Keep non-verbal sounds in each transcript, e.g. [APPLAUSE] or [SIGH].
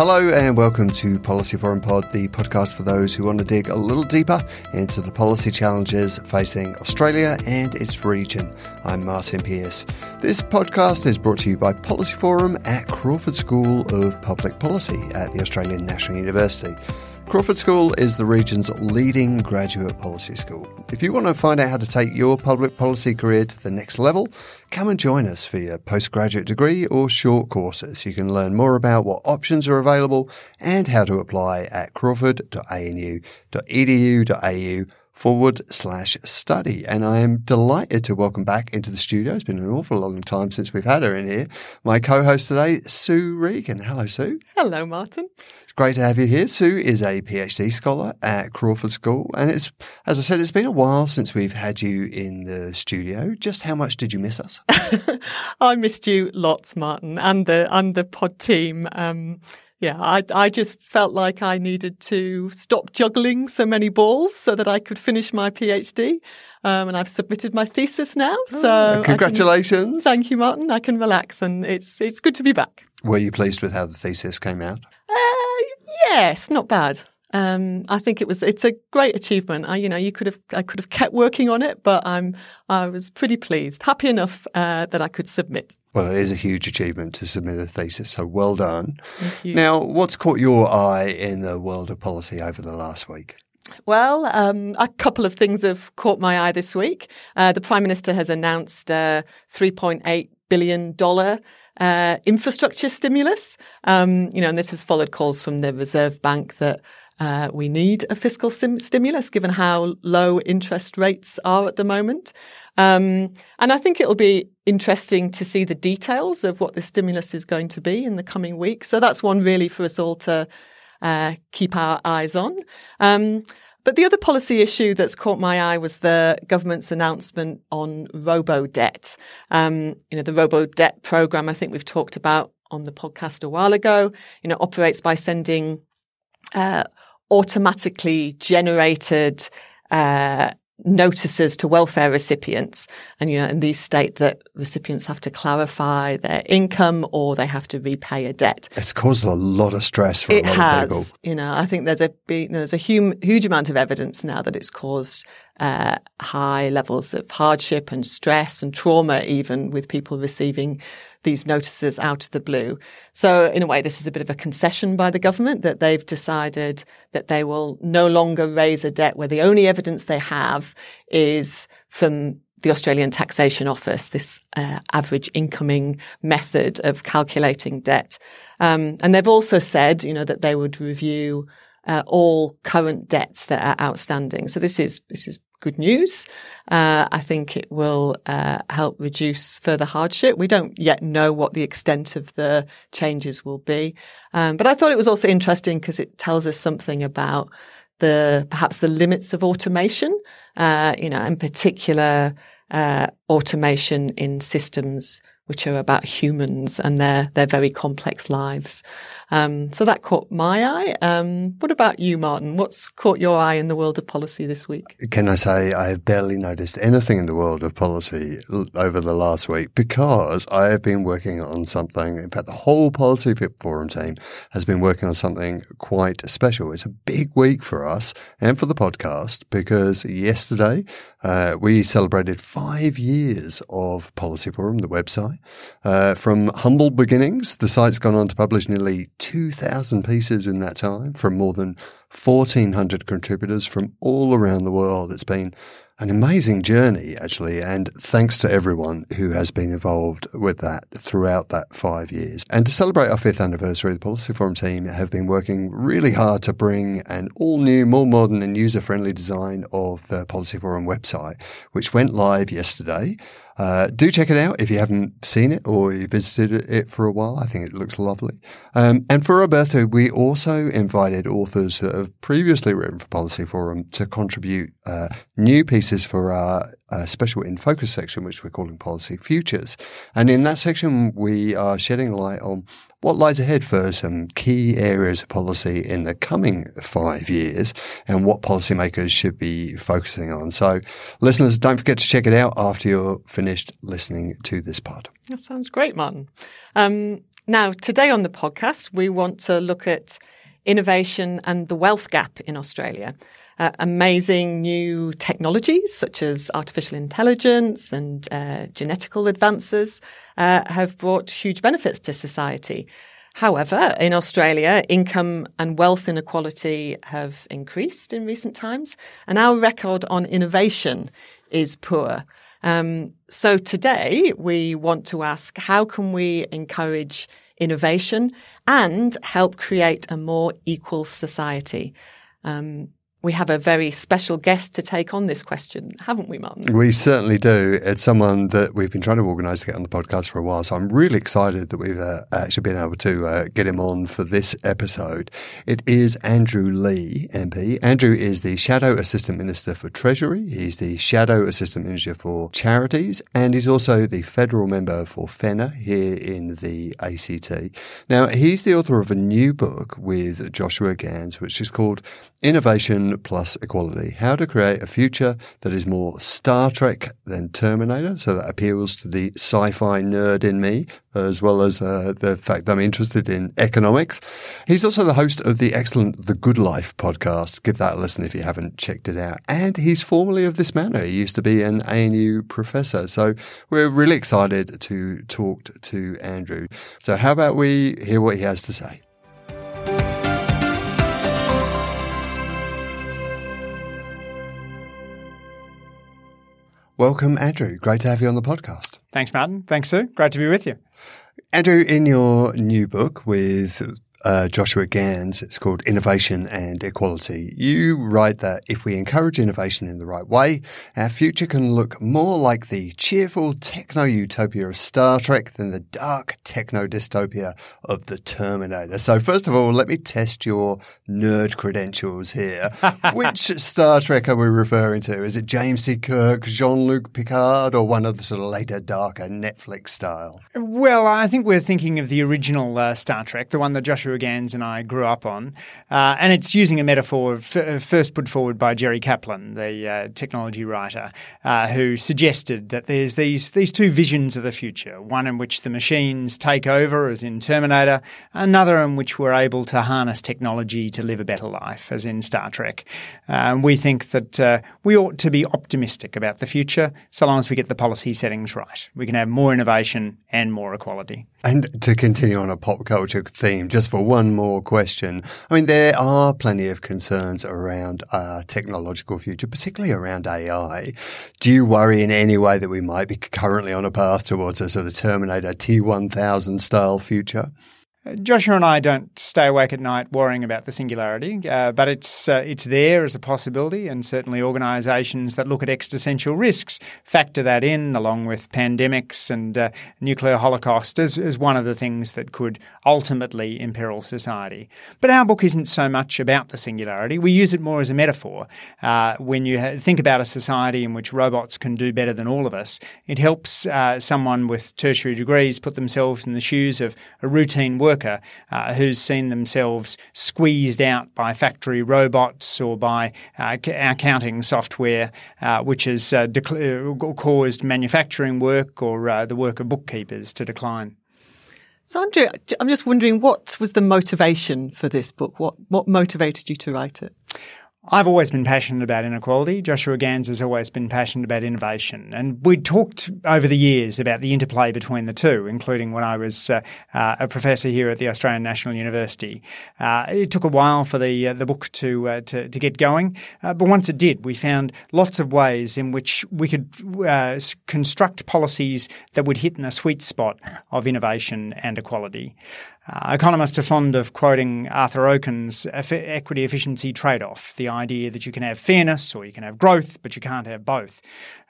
Hello and welcome to Policy Forum Pod, the podcast for those who want to dig a little deeper into the policy challenges facing Australia and its region. I'm Martin Pearce. This podcast is brought to you by Policy Forum at Crawford School of Public Policy at the Australian National University. Crawford School is the region's leading graduate policy school. If you want to find out how to take your public policy career to the next level, come and join us for your postgraduate degree or short courses. You can learn more about what options are available and how to apply at crawford.anu.edu.au forward slash study. And I am delighted to welcome back into the studio. It's been an awful long time since we've had her in here. My co-host today, Sue Regan. Hello, Sue. Hello, Martin. It's great to have you here. Sue is a PhD scholar at Crawford School. And it's, as I said, it's been a while since we've had you in the studio. Just how much did you miss us? [LAUGHS] I missed you lots, Martin, and the, and the pod team. Um, yeah, I, I just felt like I needed to stop juggling so many balls so that I could finish my PhD. Um, and I've submitted my thesis now. So oh, congratulations. Can, thank you, Martin. I can relax and it's, it's good to be back. Were you pleased with how the thesis came out? Uh, yes, not bad. Um, I think it was it's a great achievement. I, you know, you could have I could have kept working on it, but I'm I was pretty pleased, happy enough uh, that I could submit. Well, it is a huge achievement to submit a thesis, so well done. Now, what's caught your eye in the world of policy over the last week? Well, um, a couple of things have caught my eye this week. Uh, the Prime Minister has announced a $3.8 billion uh, infrastructure stimulus. Um, you know, and this has followed calls from the Reserve Bank that uh, we need a fiscal sim- stimulus given how low interest rates are at the moment. Um, and I think it'll be interesting to see the details of what the stimulus is going to be in the coming weeks. So that's one really for us all to uh, keep our eyes on. Um, but the other policy issue that's caught my eye was the government's announcement on robo debt. Um, you know, the robo debt program I think we've talked about on the podcast a while ago, you know, operates by sending uh, automatically generated uh, notices to welfare recipients. And, you know, and these state that recipients have to clarify their income or they have to repay a debt. It's caused a lot of stress for it a lot has, of people. You know, I think there's a there's a huge, huge amount of evidence now that it's caused uh, high levels of hardship and stress and trauma, even with people receiving these notices out of the blue. So in a way, this is a bit of a concession by the government that they've decided that they will no longer raise a debt where the only evidence they have is from the Australian Taxation Office, this uh, average incoming method of calculating debt. Um, and they've also said, you know, that they would review uh, all current debts that are outstanding. So this is this is good news. Uh, I think it will uh, help reduce further hardship. We don't yet know what the extent of the changes will be, um, but I thought it was also interesting because it tells us something about the perhaps the limits of automation. Uh, you know, in particular, uh, automation in systems which are about humans and their their very complex lives. Um, so that caught my eye. Um, what about you, Martin? What's caught your eye in the world of policy this week? Can I say I have barely noticed anything in the world of policy over the last week because I have been working on something. In fact, the whole Policy Forum team has been working on something quite special. It's a big week for us and for the podcast because yesterday uh, we celebrated five years of Policy Forum, the website. Uh, from humble beginnings, the site's gone on to publish nearly 2,000 pieces in that time from more than 1,400 contributors from all around the world. It's been an amazing journey, actually. And thanks to everyone who has been involved with that throughout that five years. And to celebrate our fifth anniversary, the Policy Forum team have been working really hard to bring an all new, more modern and user friendly design of the Policy Forum website, which went live yesterday. Uh, do check it out if you haven't seen it or you visited it for a while. I think it looks lovely. Um, and for Roberto, we also invited authors that have previously written for Policy Forum to contribute uh, new pieces for our uh, special in focus section, which we're calling Policy Futures. And in that section, we are shedding light on what lies ahead for some key areas of policy in the coming five years and what policymakers should be focusing on. So, listeners, don't forget to check it out after you're finished listening to this pod. That sounds great, Martin. Um, now, today on the podcast, we want to look at innovation and the wealth gap in Australia. Uh, amazing new technologies such as artificial intelligence and uh, genetical advances uh, have brought huge benefits to society. However, in Australia, income and wealth inequality have increased in recent times, and our record on innovation is poor. Um, so today, we want to ask how can we encourage innovation and help create a more equal society? Um, we have a very special guest to take on this question, haven't we, Martin? We certainly do. It's someone that we've been trying to organise to get on the podcast for a while. So I'm really excited that we've uh, actually been able to uh, get him on for this episode. It is Andrew Leigh, MP. Andrew is the Shadow Assistant Minister for Treasury. He's the Shadow Assistant Minister for Charities, and he's also the federal member for Fenner here in the ACT. Now, he's the author of a new book with Joshua Gans, which is called Innovation plus Equality How to Create a Future That Is More Star Trek Than Terminator. So that appeals to the sci fi nerd in me, as well as uh, the fact that I'm interested in economics. He's also the host of the excellent The Good Life podcast. Give that a listen if you haven't checked it out. And he's formerly of this manor. He used to be an ANU professor. So we're really excited to talk to Andrew. So, how about we hear what he has to say? Welcome, Andrew. Great to have you on the podcast. Thanks, Martin. Thanks, Sue. Great to be with you. Andrew, in your new book with uh, Joshua Gans. It's called Innovation and Equality. You write that if we encourage innovation in the right way, our future can look more like the cheerful techno utopia of Star Trek than the dark techno dystopia of the Terminator. So, first of all, let me test your nerd credentials here. [LAUGHS] Which Star Trek are we referring to? Is it James T. Kirk, Jean Luc Picard, or one of the sort of later, darker Netflix style? Well, I think we're thinking of the original uh, Star Trek, the one that Joshua Gans and I grew up on. Uh, and it's using a metaphor f- uh, first put forward by Jerry Kaplan, the uh, technology writer, uh, who suggested that there's these, these two visions of the future one in which the machines take over, as in Terminator, another in which we're able to harness technology to live a better life, as in Star Trek. Uh, we think that uh, we ought to be optimistic about the future so long as we get the policy settings right. We can have more innovation and more equality. And to continue on a pop culture theme, just for one more question. I mean, there are plenty of concerns around our technological future, particularly around AI. Do you worry in any way that we might be currently on a path towards a sort of Terminator T1000 style future? Joshua and I don't stay awake at night worrying about the singularity, uh, but it's uh, it's there as a possibility, and certainly organisations that look at existential risks factor that in, along with pandemics and uh, nuclear holocaust, as, as one of the things that could ultimately imperil society. But our book isn't so much about the singularity; we use it more as a metaphor. Uh, when you ha- think about a society in which robots can do better than all of us, it helps uh, someone with tertiary degrees put themselves in the shoes of a routine worker worker uh, who's seen themselves squeezed out by factory robots or by uh, accounting software, uh, which has uh, uh, caused manufacturing work or the work of bookkeepers to decline. So, Andrew, I'm just wondering what was the motivation for this book? What what motivated you to write it? I've always been passionate about inequality. Joshua Gans has always been passionate about innovation. And we talked over the years about the interplay between the two, including when I was uh, uh, a professor here at the Australian National University. Uh, it took a while for the uh, the book to, uh, to, to get going, uh, but once it did, we found lots of ways in which we could construct policies that would hit in the sweet spot of innovation and equality. Uh, economists are fond of quoting Arthur Okun's equity efficiency trade off the idea that you can have fairness or you can have growth, but you can't have both.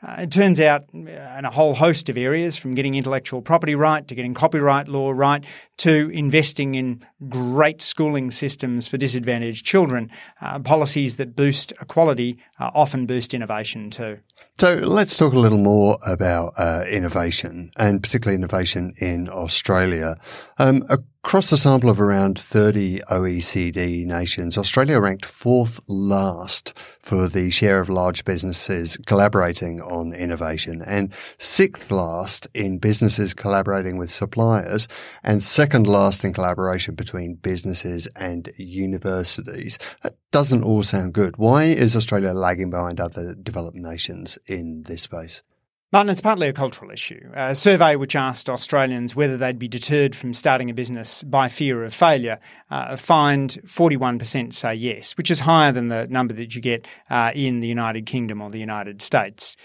Uh, it turns out, uh, in a whole host of areas, from getting intellectual property right to getting copyright law right to investing in great schooling systems for disadvantaged children, uh, policies that boost equality uh, often boost innovation too. So let's talk a little more about uh, innovation and particularly innovation in Australia. Um, across a sample of around 30 OECD nations, Australia ranked fourth last for the share of large businesses collaborating on innovation and sixth last in businesses collaborating with suppliers and second last in collaboration between businesses and universities. That doesn't all sound good. Why is Australia lagging behind other developed nations in this space? Martin, it's partly a cultural issue. A survey which asked Australians whether they'd be deterred from starting a business by fear of failure uh, find 41% say yes, which is higher than the number that you get uh, in the United Kingdom or the United States.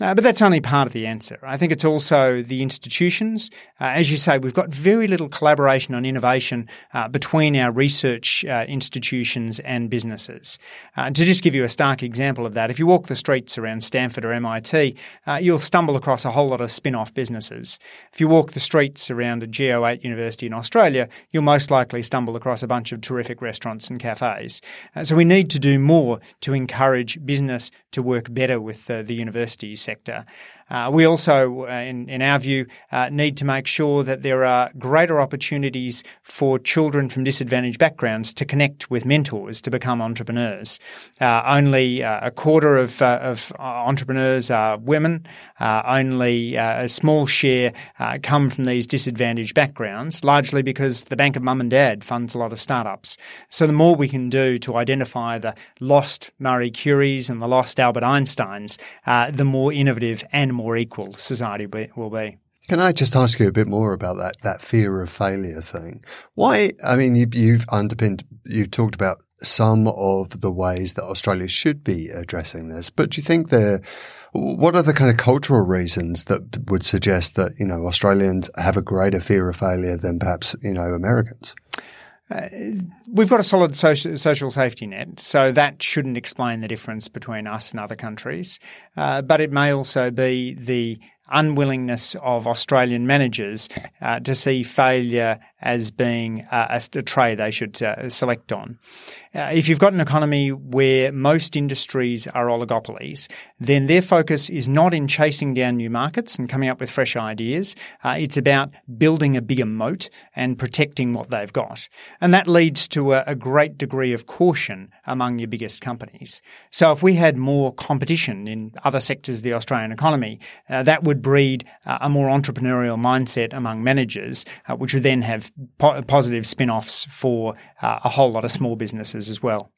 Uh, but that's only part of the answer. I think it's also the institutions. Uh, as you say, we've got very little collaboration on innovation uh, between our research uh, institutions and businesses. To just give you a stark example of that, if you walk the streets around Stanford or MIT, you'll stumble across a whole lot of spin off businesses. If you walk the streets around a Go8 university in Australia, you'll most likely stumble across a bunch of terrific restaurants and cafes. so we need to do more to encourage business to work better with the university sector. Uh, we also, uh, in, in our view, uh, need to make sure that there are greater opportunities for children from disadvantaged backgrounds to connect with mentors to become entrepreneurs. Uh, only uh, a quarter of, uh, of entrepreneurs are women. Uh, only uh, a small share uh, come from these disadvantaged backgrounds, largely because the bank of mum and dad funds a lot of startups. So the more we can do to identify the lost Marie Curies and the lost Albert Einsteins, the more innovative and more equal society will be. Can I just ask you a bit more about that that fear of failure thing? Why? I mean, you, you've underpinned, you've talked about some of the ways that Australia should be addressing this, but do you think there? What are the kind of cultural reasons that would suggest that you know Australians have a greater fear of failure than perhaps you know Americans? Uh, we've got a solid social, social, safety net, so that shouldn't explain the difference between us and other countries. Uh, but it may also be the unwillingness of Australian managers uh, to see failure as being uh, a, a they should uh, select on. Uh, if you've got an economy where most industries are oligopolies, then their focus is not in chasing down new markets and coming up with fresh ideas. Uh, it's about building a bigger moat and protecting what they've got. And that leads to a, a great degree of caution among your biggest companies. So if we had more competition in other sectors of the Australian economy, uh, that would breed a more entrepreneurial mindset among managers, uh, which would then have po- positive spin offs for uh, a whole lot of small businesses as well.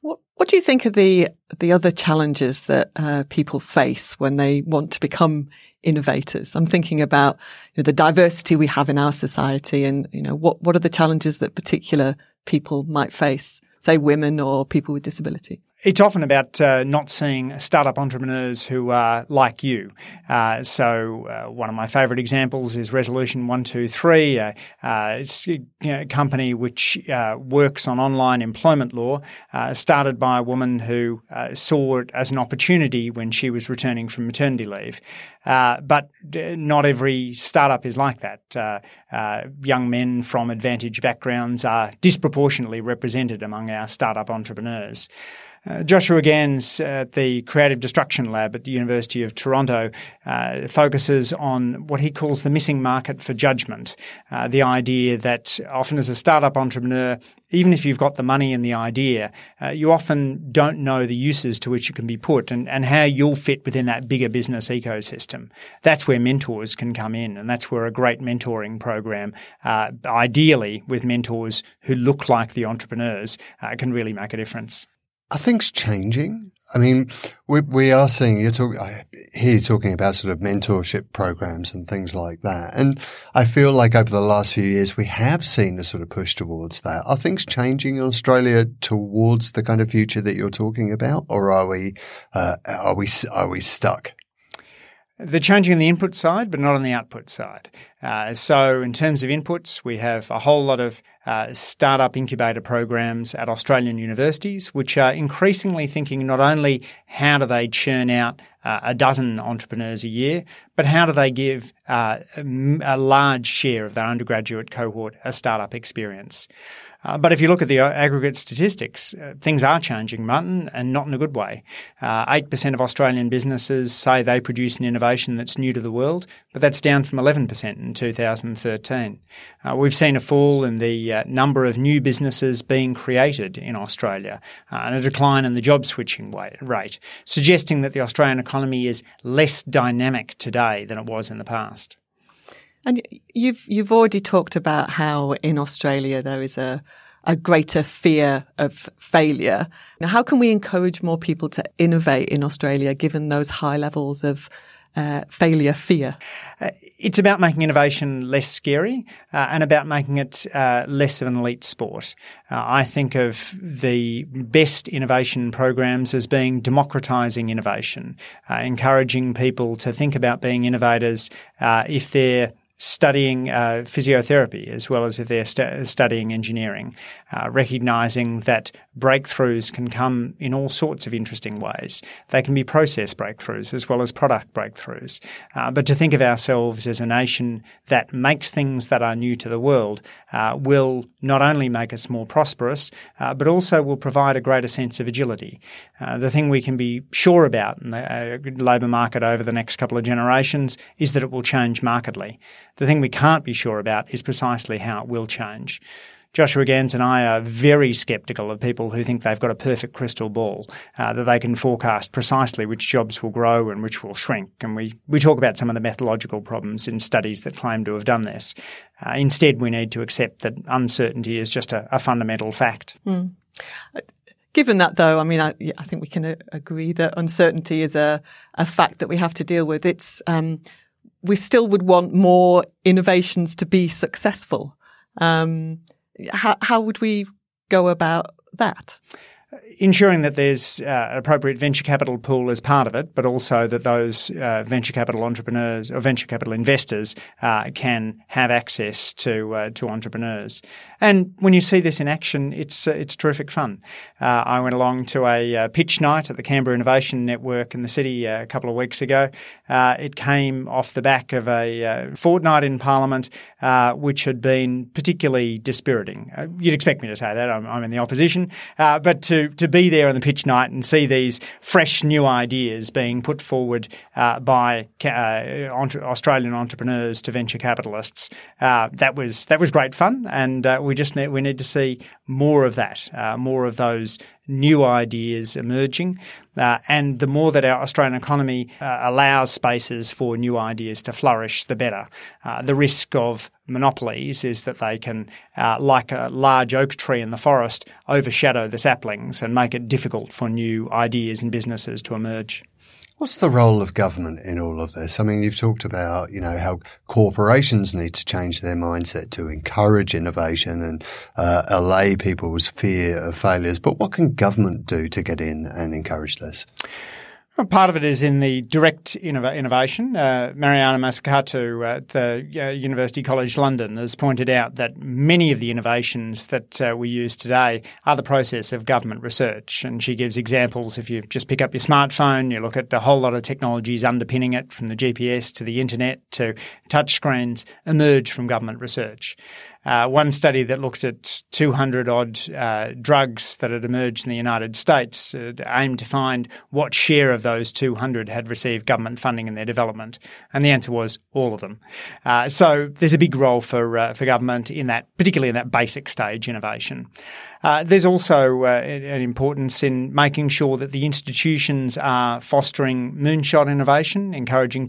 What, what do you think of the the other challenges that uh, people face when they want to become innovators? I'm thinking about you know, the diversity we have in our society, and you know what what are the challenges that particular people might face, say women or people with disability. It's often about uh, not seeing startup entrepreneurs who are like you. Uh, so, uh, one of my favourite examples is Resolution One Two Three. Uh, uh, it's a company which uh, works on online employment law, started by a woman who saw it as an opportunity when she was returning from maternity leave. but not every startup is like that. young men from advantaged backgrounds are disproportionately represented among our startup entrepreneurs. Uh, Joshua Gans at the Creative Destruction Lab at the University of Toronto uh, focuses on what he calls the missing market for judgment. Uh, the idea that often as a startup entrepreneur, even if you've got the money and the idea, uh, you often don't know the uses to which it can be put and, and how you'll fit within that bigger business ecosystem. That's where mentors can come in, and that's where a great mentoring program, uh, ideally with mentors who look like the entrepreneurs, uh, can really make a difference. Are things changing? I mean, we, we are seeing, you're talking, I hear you talking about sort of mentorship programs and things like that. And I feel like over the last few years, we have seen a sort of push towards that. Are things changing in Australia towards the kind of future that you're talking about? Or are we, uh, are we, are we stuck? They're changing on the input side, but not on the output side. Uh, so, in terms of inputs, we have a whole lot of uh, startup incubator programs at Australian universities, which are increasingly thinking not only how do they churn out uh, a dozen entrepreneurs a year, but how do they give uh, a large share of their undergraduate cohort a startup experience? Uh, but if you look at the uh, aggregate statistics, uh, things are changing, Martin, and not in a good way. Uh, 8% of Australian businesses say they produce an innovation that's new to the world, but that's down from 11% in 2013. Uh, we've seen a fall in the uh, number of new businesses being created in Australia and a decline in the job switching rate, suggesting that the Australian economy is less dynamic today than it was in the past. And you've you've already talked about how in Australia there is a a greater fear of failure. Now, how can we encourage more people to innovate in Australia given those high levels of uh, failure fear? Uh, it's about making innovation less scary uh, and about making it uh, less of an elite sport. Uh, I think of the best innovation programs as being democratizing innovation, uh, encouraging people to think about being innovators if they're studying uh, physiotherapy as well as if they're st- studying engineering, uh, recognizing that breakthroughs can come in all sorts of interesting ways. They can be process breakthroughs as well as product breakthroughs. Uh, but to think of ourselves as a nation that makes things that are new to the world uh, will not only make us more prosperous, uh, but also will provide a greater sense of agility. Uh, the thing we can be sure about in the labour market over the next couple of generations is that it will change markedly. The thing we can't be sure about is precisely how it will change. Joshua Gans and I are very sceptical of people who think they've got a perfect crystal ball, uh, that they can forecast precisely which jobs will grow and which will shrink. And we, we talk about some of the methodological problems in studies that claim to have done this. Uh, instead, we need to accept that uncertainty is just a, a fundamental fact. Mm. Given that, though, I mean, I, I think we can uh, agree that uncertainty is a, a fact that we have to deal with. It's um, we still would want more innovations to be successful. Um, how, how would we go about that? Ensuring that there's uh, an appropriate venture capital pool as part of it, but also that those uh, venture capital entrepreneurs or venture capital investors uh, can have access to uh, to entrepreneurs. And when you see this in action, it's uh, it's terrific fun. Uh, I went along to a pitch night at the Canberra Innovation Network in the city a couple of weeks ago. it came off the back of a fortnight in Parliament, which had been particularly dispiriting. you'd expect me to say that. I'm, I'm in the opposition, but to to be there on the pitch night and see these fresh new ideas being put forward uh, by uh, entre- Australian entrepreneurs to venture capitalists, uh, that was that was great fun, and uh, we just need, we need to see more of that, uh, more of those new ideas emerging. Uh, and the more that our Australian economy uh, allows spaces for new ideas to flourish, the better. Uh, the risk of monopolies is that they can, uh, like a large oak tree in the forest, overshadow the saplings and make it difficult for new ideas and businesses to emerge. What's the role of government in all of this? I mean, you've talked about, you know, how corporations need to change their mindset to encourage innovation and uh, allay people's fear of failures. But what can government do to get in and encourage this? Part of it is in the direct innovation. Uh, Mariana Mazzucato at the uh, University College London has pointed out that many of the innovations that uh, we use today are the process of government research. And she gives examples. If you just pick up your smartphone, you look at a whole lot of technologies underpinning it, from the GPS to the internet to touchscreens, emerge from government research. Uh, one study that looked at 200 odd uh, drugs that had emerged in the United States uh, aimed to find what share of those 200 had received government funding in their development, and the answer was all of them. Uh, so there's a big role for uh, for government in that, particularly in that basic stage innovation. Uh, there's also an importance in making sure that the institutions are fostering moonshot innovation, encouraging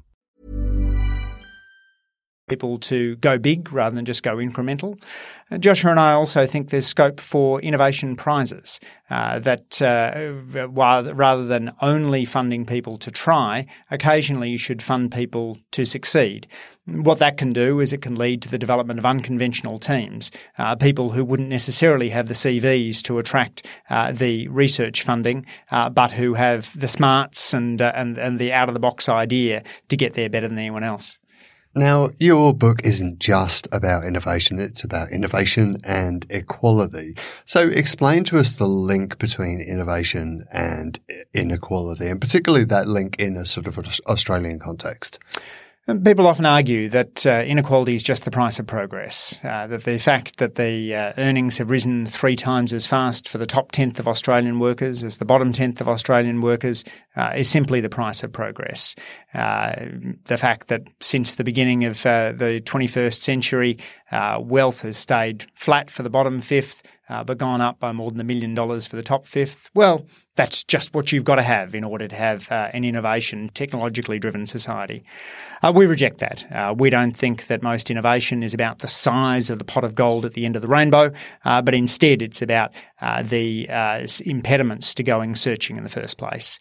people to go big rather than just go incremental. Uh, Joshua and I also think there's scope for innovation prizes uh, that uh, rather than only funding people to try, occasionally you should fund people to succeed. What that can do is it can lead to the development of unconventional teams, uh, people who wouldn't necessarily have the CVs to attract uh, the research funding, uh, but who have the smarts and, and, and the out of the box idea to get there better than anyone else. Now, your book isn't just about innovation, it's about innovation and equality. So explain to us the link between innovation and inequality, and particularly that link in a sort of Australian context. People often argue that uh, inequality is just the price of progress, uh, that the fact that the uh, earnings have risen three times as fast for the top tenth of Australian workers as the bottom tenth of Australian workers uh, is simply the price of progress. Uh, the fact that since the beginning of uh, the 21st century, wealth has stayed flat for the bottom fifth, uh, but gone up by more than a million dollars for the top fifth. Well, that's just what you've got to have in order to have uh, an innovation, technologically driven society. Uh, we reject that. Uh, we don't think that most innovation is about the size of the pot of gold at the end of the rainbow, uh, but instead it's about uh, the impediments to going searching in the first place.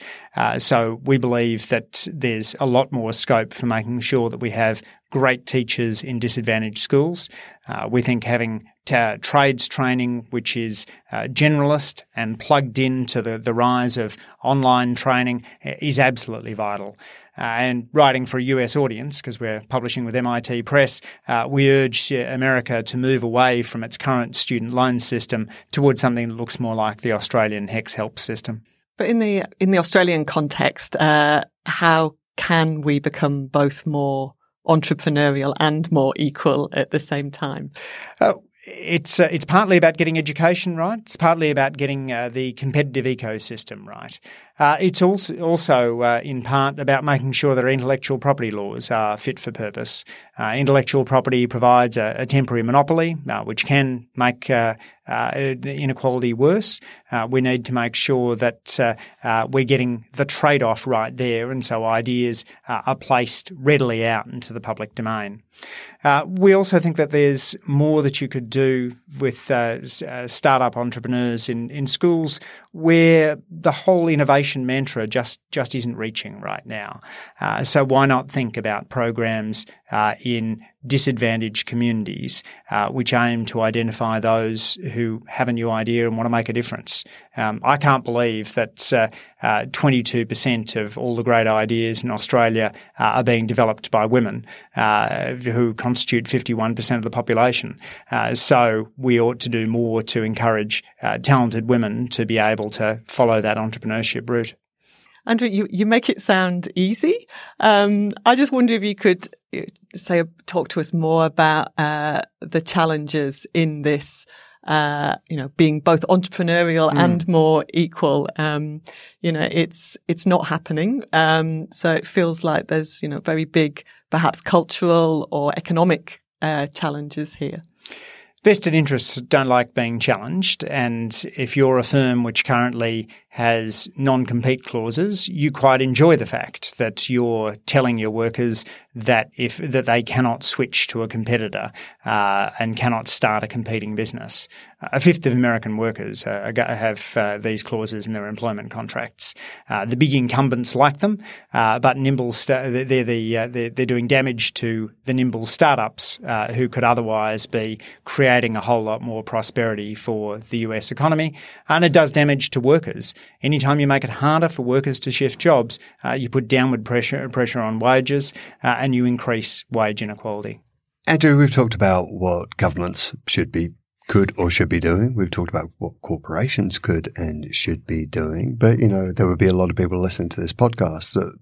so we believe that there's a lot more scope for making sure that we have great teachers in disadvantaged schools. Uh, we think having t- trades training, which is uh, generalist and plugged into the, the rise of online training, uh, is absolutely vital. Uh, and writing for a US audience, because we're publishing with MIT Press, uh, we urge uh, America to move away from its current student loan system towards something that looks more like the Australian HECS-HELP system. But in the in the Australian context, how can we become both more entrepreneurial and more equal at the same time? Uh, it's uh, it's partly about getting education right. It's partly about getting uh, the competitive ecosystem right. Uh, it's also also uh, in part about making sure that our intellectual property laws are fit for purpose. Uh, intellectual property provides a, a temporary monopoly, uh, which can make uh, uh, inequality worse. we need to make sure that we're getting the trade-off right there, and so ideas are placed readily out into the public domain. we also think that there's more that you could do with startup entrepreneurs in, in schools where the whole innovation mantra just just isn't reaching right now. Uh, so why not think about programs uh, in disadvantaged communities, uh, which aim to identify those who have a new idea and want to make a difference. Um, I can't believe that uh, uh, 22% of all the great ideas in Australia uh, are being developed by women, uh, who constitute 51% of the population. Uh, so we ought to do more to encourage talented women to be able to follow that entrepreneurship route. Andrew, you, you make it sound easy. Um, I just wonder if you could say, talk to us more about uh, the challenges in this, uh, you know, being both entrepreneurial mm. and more equal. Um, you know, it's, it's not happening. Um, so it feels like there's, you know, very big, perhaps cultural or economic uh, challenges here. Vested interests don't like being challenged, and if you're a firm which currently has non-compete clauses, you quite enjoy the fact that you're telling your workers that if that they cannot switch to a competitor uh, and cannot start a competing business. A fifth of American workers uh, have uh, these clauses in their employment contracts. Uh, the big incumbents like them, uh, but nimble sta- they're, the, uh, they're, they're doing damage to the nimble startups who could otherwise be creating a whole lot more prosperity for the US economy, and it does damage to workers. Anytime you make it harder for workers to shift jobs, you put downward pressure pressure on wages and you increase wage inequality. Andrew, we've talked about what governments should be could or should be doing. We've talked about what corporations could and should be doing. But, you know, there would be a lot of people listening to this podcast that,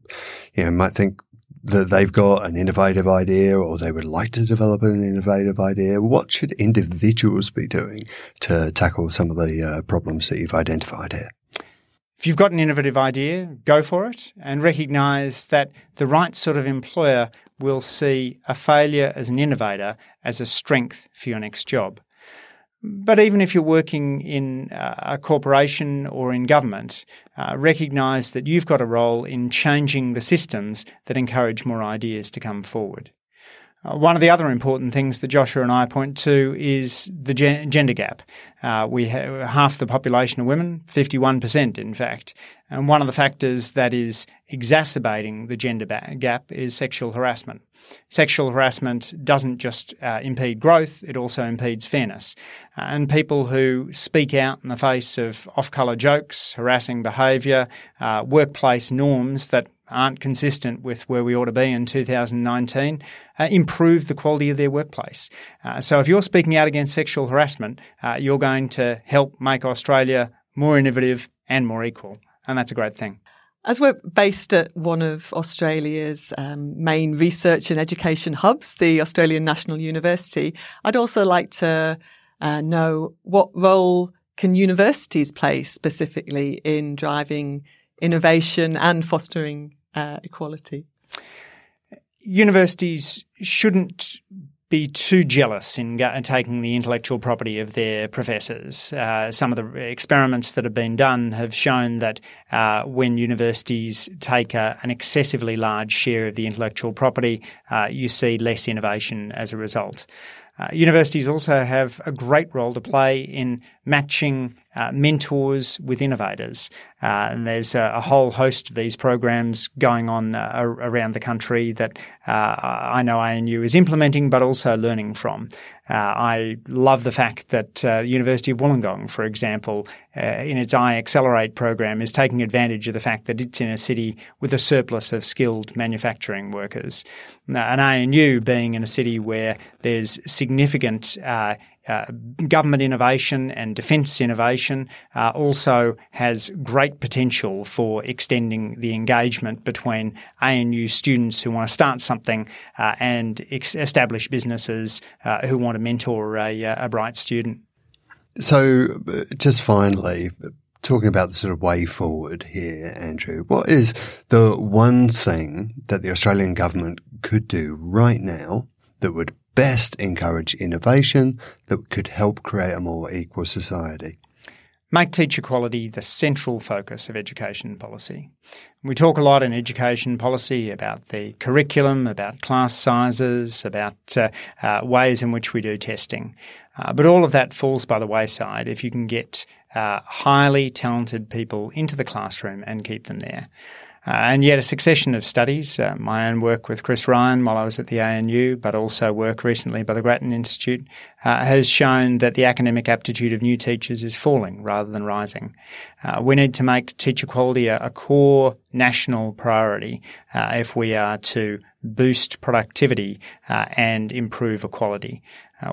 you know, might think that they've got an innovative idea or they would like to develop an innovative idea, what should individuals be doing to tackle some of the uh, problems that you've identified here? If you've got an innovative idea, go for it and recognize that the right sort of employer will see a failure as an innovator as a strength for your next job. But even if you're working in a corporation or in government, uh, recognize that you've got a role in changing the systems that encourage more ideas to come forward. Uh, one of the other important things that Joshua and I point to is the gen- gender gap. Uh, we have half the population of women, 51% in fact. And one of the factors that is exacerbating the gender ba- gap is sexual harassment. Sexual harassment doesn't just uh, impede growth, it also impedes fairness. Uh, and people who speak out in the face of off colour jokes, harassing behaviour, uh, workplace norms that aren't consistent with where we ought to be in 2019, uh, improve the quality of their workplace. Uh, so if you're speaking out against sexual harassment, uh, you're going to help make Australia more innovative and more equal. And that's a great thing. As we're based at one of Australia's um, main research and education hubs, the Australian National University, I'd also like to uh, know what role can universities play specifically in driving innovation and fostering uh, equality? Universities shouldn't be too jealous in taking the intellectual property of their professors. Uh, some of the experiments that have been done have shown that uh, when universities take a, an excessively large share of the intellectual property, uh, you see less innovation as a result. Uh, universities also have a great role to play in matching uh, mentors with innovators. Uh, and there's a, a, whole host of these programs going on uh, around the country that uh, I know ANU is implementing, but also learning from. Uh, I love the fact that the University of Wollongong, for example, in its iAccelerate program, is taking advantage of the fact that it's in a city with a surplus of skilled manufacturing workers. and ANU being in a city where there's significant uh, government innovation and defence innovation uh, also has great potential for extending the engagement between ANU students who want to start something uh, and ex- establish businesses uh, who want to mentor a, uh, a bright student. So, just finally, talking about the sort of way forward here, Andrew, what is the one thing that the Australian government could do right now that would best encourage innovation that could help create a more equal society. Make teacher quality the central focus of education policy. We talk a lot in education policy about the curriculum, about class sizes, about uh, uh, ways in which we do testing. Uh, but all of that falls by the wayside if you can get uh, highly talented people into the classroom and keep them there. Uh, and yet, a succession of studies, uh, my own work with Chris Ryan while I was at the ANU, but also work recently by the Grattan Institute, uh, has shown that the academic aptitude of new teachers is falling rather than rising. Uh, we need to make teacher quality a, a core national priority uh, if we are to boost productivity uh, and improve equality.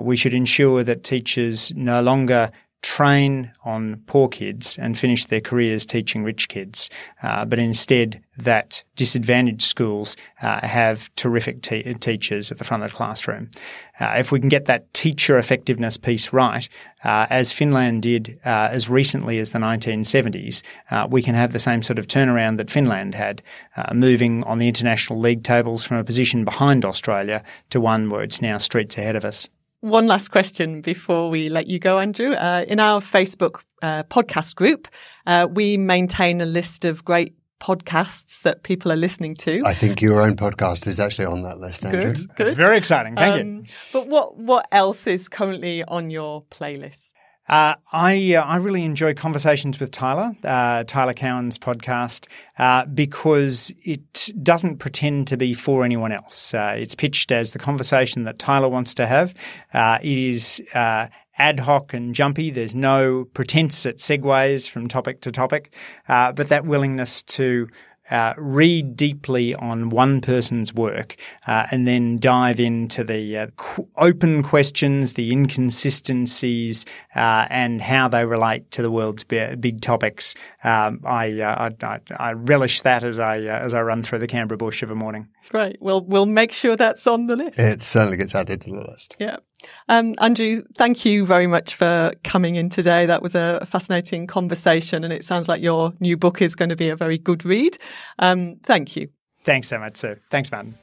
we should ensure that teachers no longer train on poor kids and finish their careers teaching rich kids, uh, but instead that disadvantaged schools uh, have terrific te- teachers at the front of the classroom. Uh, if we can get that teacher effectiveness piece right, uh, as Finland did uh, as recently as the 1970s, uh, we can have the same sort of turnaround that Finland had, moving on the international league tables from a position behind Australia to one where it's now streets ahead of us. One last question before we let you go, Andrew. Uh, in our Facebook uh, podcast group, uh, we maintain a list of great podcasts that people are listening to. I think your own podcast is actually on that list, Andrew. Good, good. Very exciting. Thank um, you. But what what else is currently on your playlist? Uh, I uh, I really enjoy conversations with Tyler, uh, Tyler Cowen's podcast, uh, because it doesn't pretend to be for anyone else. Uh, it's pitched as the conversation that Tyler wants to have. Uh, it is ad hoc and jumpy. There's no pretense at segues from topic to topic, but that willingness to uh, read deeply on one person's work uh, and then dive into the uh, qu- open questions, the inconsistencies, uh, and how they relate to the world's big topics. Um, I, uh, I, I, I, relish that as I uh, as I run through the Canberra bush of a morning. Great. Well, we'll make sure that's on the list. It certainly gets added to the list. Yeah. Um, Andrew, thank you very much for coming in today. That was a fascinating conversation, and it sounds like your new book is going to be a very good read. Um, thank you. Thanks so much, Sue. Thanks, Martin.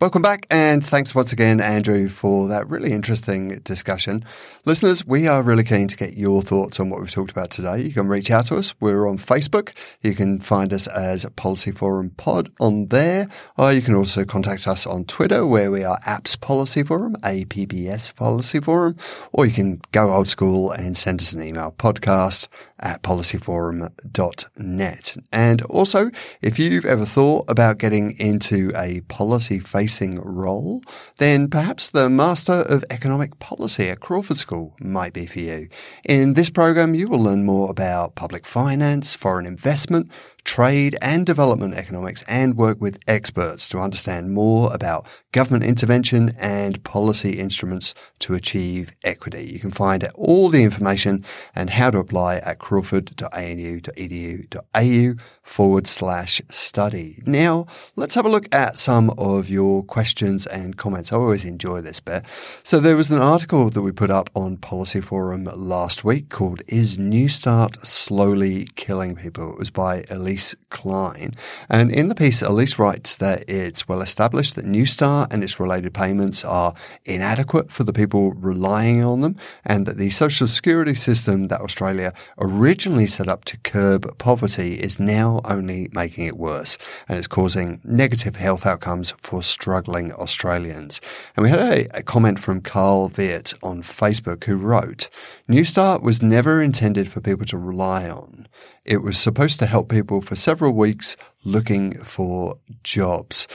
Welcome back, and thanks once again, Andrew, for that really interesting discussion. Listeners, we are really keen to get your thoughts on what we've talked about today. You can reach out to us. We're on Facebook. You can find us as Policy Forum Pod on there, or you can also contact us on Twitter, where we are Apps Policy Forum, APBS Policy Forum, or you can go old school and send us an email podcast at policyforum.net. And also, if you've ever thought about getting into a policy facing role, then perhaps the Master of Economic Policy at Crawford School might be for you. In this program, you will learn more about public finance, foreign investment, trade and development economics and work with experts to understand more about government intervention and policy instruments to achieve equity. You can find all the information and how to apply at crawford.anu.edu.au forward slash study. Now, let's have a look at some of your questions and comments. I always enjoy this bit. So there was an article that we put up on Policy Forum last week called Is Newstart Slowly Killing People? It was by Elise Klein. And in the piece, Elise writes that it's well established that Newstart and its related payments are inadequate for the people relying on them and that the social security system that Australia originally set up to curb poverty is now only making it worse and it's causing negative health outcomes for struggling Australians. And we had a, a comment from Carl Viet on Facebook who wrote, Newstart was never intended for people to rely on. It was supposed to help people for several weeks looking for jobs.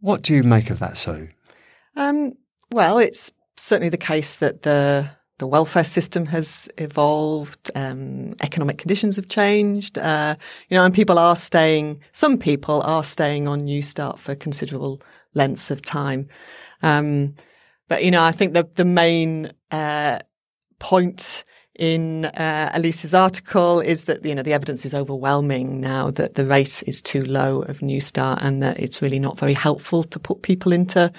What do you make of that, Sue? Um, well, it's certainly the case that the the welfare system has evolved, um, economic conditions have changed, uh, you know, and people are staying, some people are staying on Newstart for considerable lengths of time. Um, but, you know, I think the, the main, uh, point in uh, Elise's article is that you know the evidence is overwhelming now that the rate is too low of Newstart and that it's really not very helpful to put people into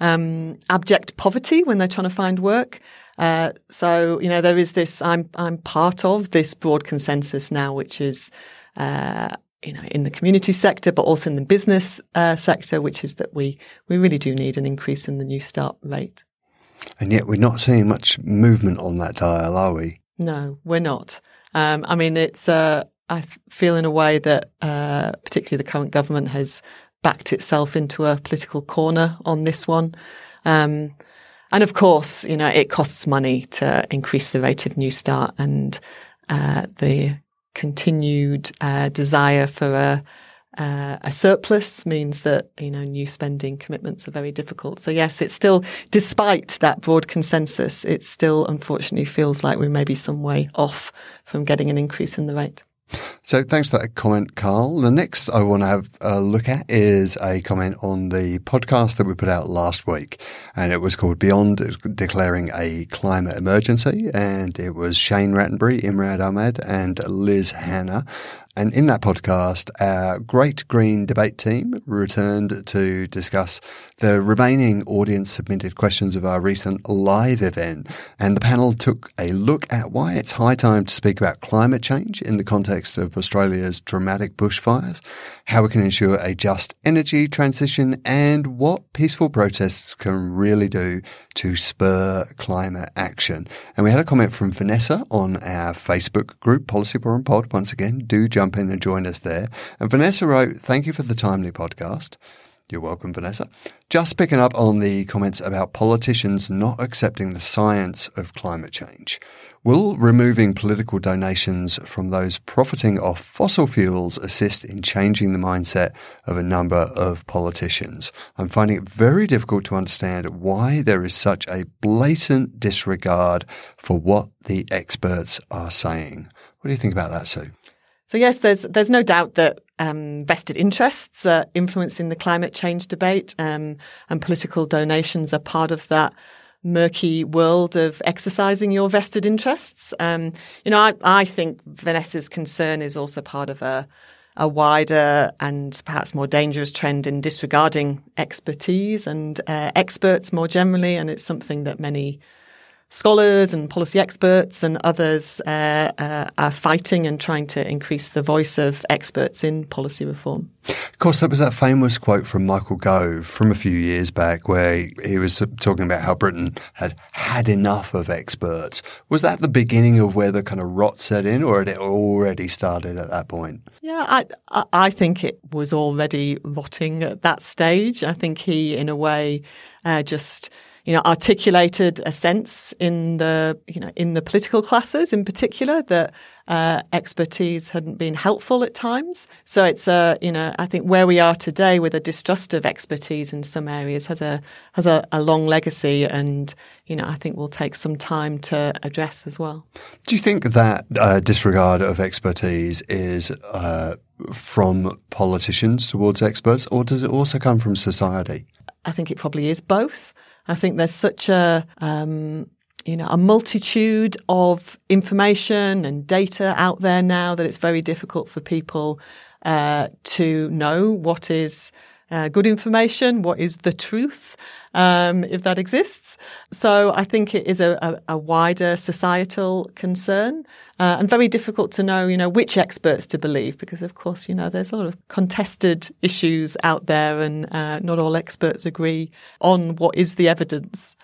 um, abject poverty when they're trying to find work. Uh, so you know there is this. I'm I'm part of this broad consensus now, which is. Uh, you know, in the community sector, but also in the business uh, sector, which is that we we really do need an increase in the Newstart rate. And yet we're not seeing much movement on that dial, are we? No, we're not. Um, I mean, it's, uh, I feel in a way that, uh, particularly the current government has backed itself into a political corner on this one. Um, and of course, you know, it costs money to increase the rate of Newstart and, uh, the continued, uh, desire for a, uh, a surplus means that you know new spending commitments are very difficult. So yes, it's still, despite that broad consensus, it still unfortunately feels like we may be some way off from getting an increase in the rate. So thanks for that comment, Carl. The next I want to have a look at is a comment on the podcast that we put out last week. And it was called Beyond Declaring a Climate Emergency. And it was Shane Rattenbury, Imran Ahmed and Liz Hanna. And in that podcast, our Great Green Debate team returned to discuss the remaining audience submitted questions of our recent live event. And the panel took a look at why it's high time to speak about climate change in the context of Australia's dramatic bushfires, how we can ensure a just energy transition, and what peaceful protests can really do to spur climate action. And we had a comment from Vanessa on our Facebook group, Policy Forum Pod. Once again, do jump in and join us there. And Vanessa wrote, Thank you for the timely podcast. You're welcome, Vanessa. Just picking up on the comments about politicians not accepting the science of climate change. Will removing political donations from those profiting off fossil fuels assist in changing the mindset of a number of politicians? I'm finding it very difficult to understand why there is such a blatant disregard for what the experts are saying. What do you think about that, Sue? So yes, there's there's no doubt that um, vested interests are influencing the climate change debate, um, and political donations are part of that murky world of exercising your vested interests. Um, you know, I, I think Vanessa's concern is also part of a a wider and perhaps more dangerous trend in disregarding expertise and uh, experts more generally. And it's something that many scholars and policy experts and others uh, uh, are fighting and trying to increase the voice of experts in policy reform. Of course, there was that famous quote from Michael Gove from a few years back where he was talking about how Britain had had enough of experts. Was that the beginning of where the kind of rot set in, or had it already started at that point? Yeah, I, I think it was already rotting at that stage. I think he, in a way, uh, just – you know, articulated a sense in the, you know, in the political classes in particular that uh, expertise hadn't been helpful at times. So it's a, you know, I think where we are today with a distrust of expertise in some areas has a has a, a long legacy, and you know, I think will take some time to address as well. Do you think that uh, disregard of expertise is uh, from politicians towards experts, or does it also come from society? I think it probably is both. I think there's such a um, you know a multitude of information and data out there now that it's very difficult for people uh, to know what is uh, good information, what is the truth, um, if that exists. So I think it is a, a, a wider societal concern. Uh, and very difficult to know, you know, which experts to believe because, of course, you know, there's a lot of contested issues out there, and uh, not all experts agree on what is the evidence.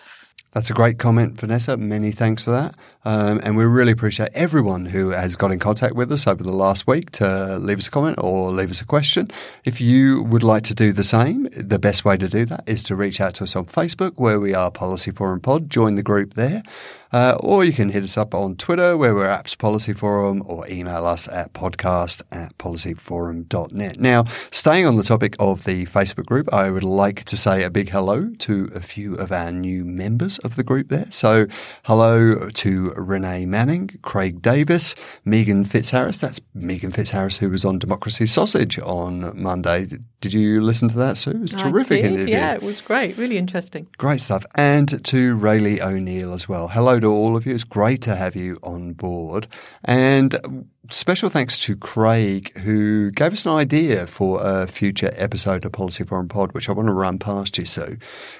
That's a great comment, Vanessa. Many thanks for that. Um, and we really appreciate everyone who has got in contact with us over the last week to leave us a comment or leave us a question. If you would like to do the same, the best way to do that is to reach out to us on Facebook, where we are Policy Forum Pod. Join the group there. Uh, or you can hit us up on Twitter where we're APPS Policy Forum or email us at podcast at policyforum.net. Now, staying on the topic of the Facebook group, I would like to say a big hello to a few of our new members of the group there. So, hello to Renee Manning, Craig Davis, Megan Fitzharris. That's Megan Fitzharris who was on Democracy Sausage on Monday. Did you listen to that, Sue? It was terrific interview. Yeah, it was great. Really interesting. Great stuff. And to Rayleigh O'Neill as well. Hello to all of you. It's great to have you on board. And special thanks to Craig, who gave us an idea for a future episode of Policy Forum Pod, which I want to run past you. So,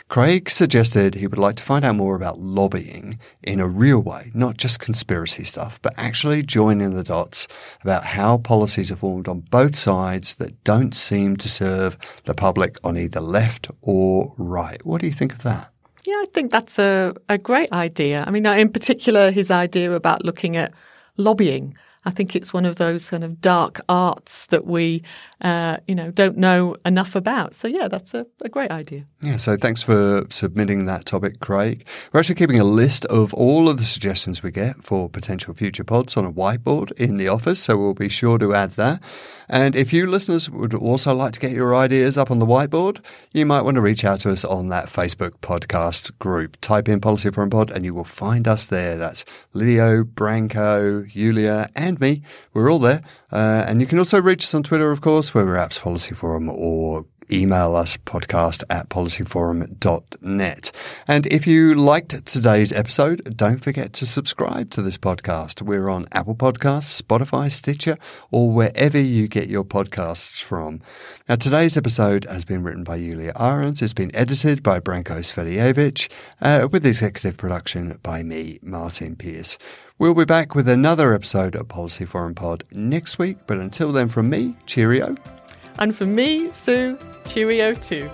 Craig suggested he would like to find out more about lobbying in a real way, not just conspiracy stuff, but actually joining the dots about how policies are formed on both sides that don't seem to serve the public on either left or right. What do you think of that? Yeah, I think that's a, a great idea. I mean, in particular, his idea about looking at lobbying. I think it's one of those kind of dark arts that we, uh, you know, don't know enough about. So yeah, that's a, a, great idea. Yeah. So thanks for submitting that topic, Craig. We're actually keeping a list of all of the suggestions we get for potential future pods on a whiteboard in the office. So we'll be sure to add that. And if you listeners would also like to get your ideas up on the whiteboard, you might want to reach out to us on that Facebook podcast group. Type in Policy Forum Pod and you will find us there. That's Lidio, Branko, Julia, and me. We're all there. Uh, and you can also reach us on Twitter, of course, where we're APPS Policy Forum or email us podcast at policyforum.net. And if you liked today's episode, don't forget to subscribe to this podcast. We're on Apple Podcasts, Spotify, Stitcher, or wherever you get your podcasts from. Now, today's episode has been written by Yulia Ahrens. It's been edited by Branko Svetijevic, uh, with executive production by me, Martyn Pearce. We'll be back with another episode of Policy Forum Pod next week, but until then, from me, cheerio. And for me, Sue, cheerio too.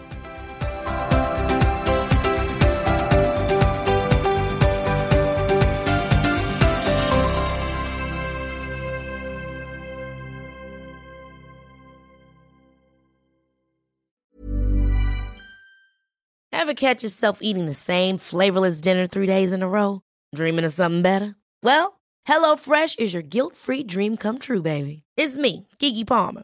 Ever catch yourself eating the same flavorless dinner three days in a row? Dreaming of something better? Well, HelloFresh is your guilt-free dream come true, baby. It's me, Keke Palmer.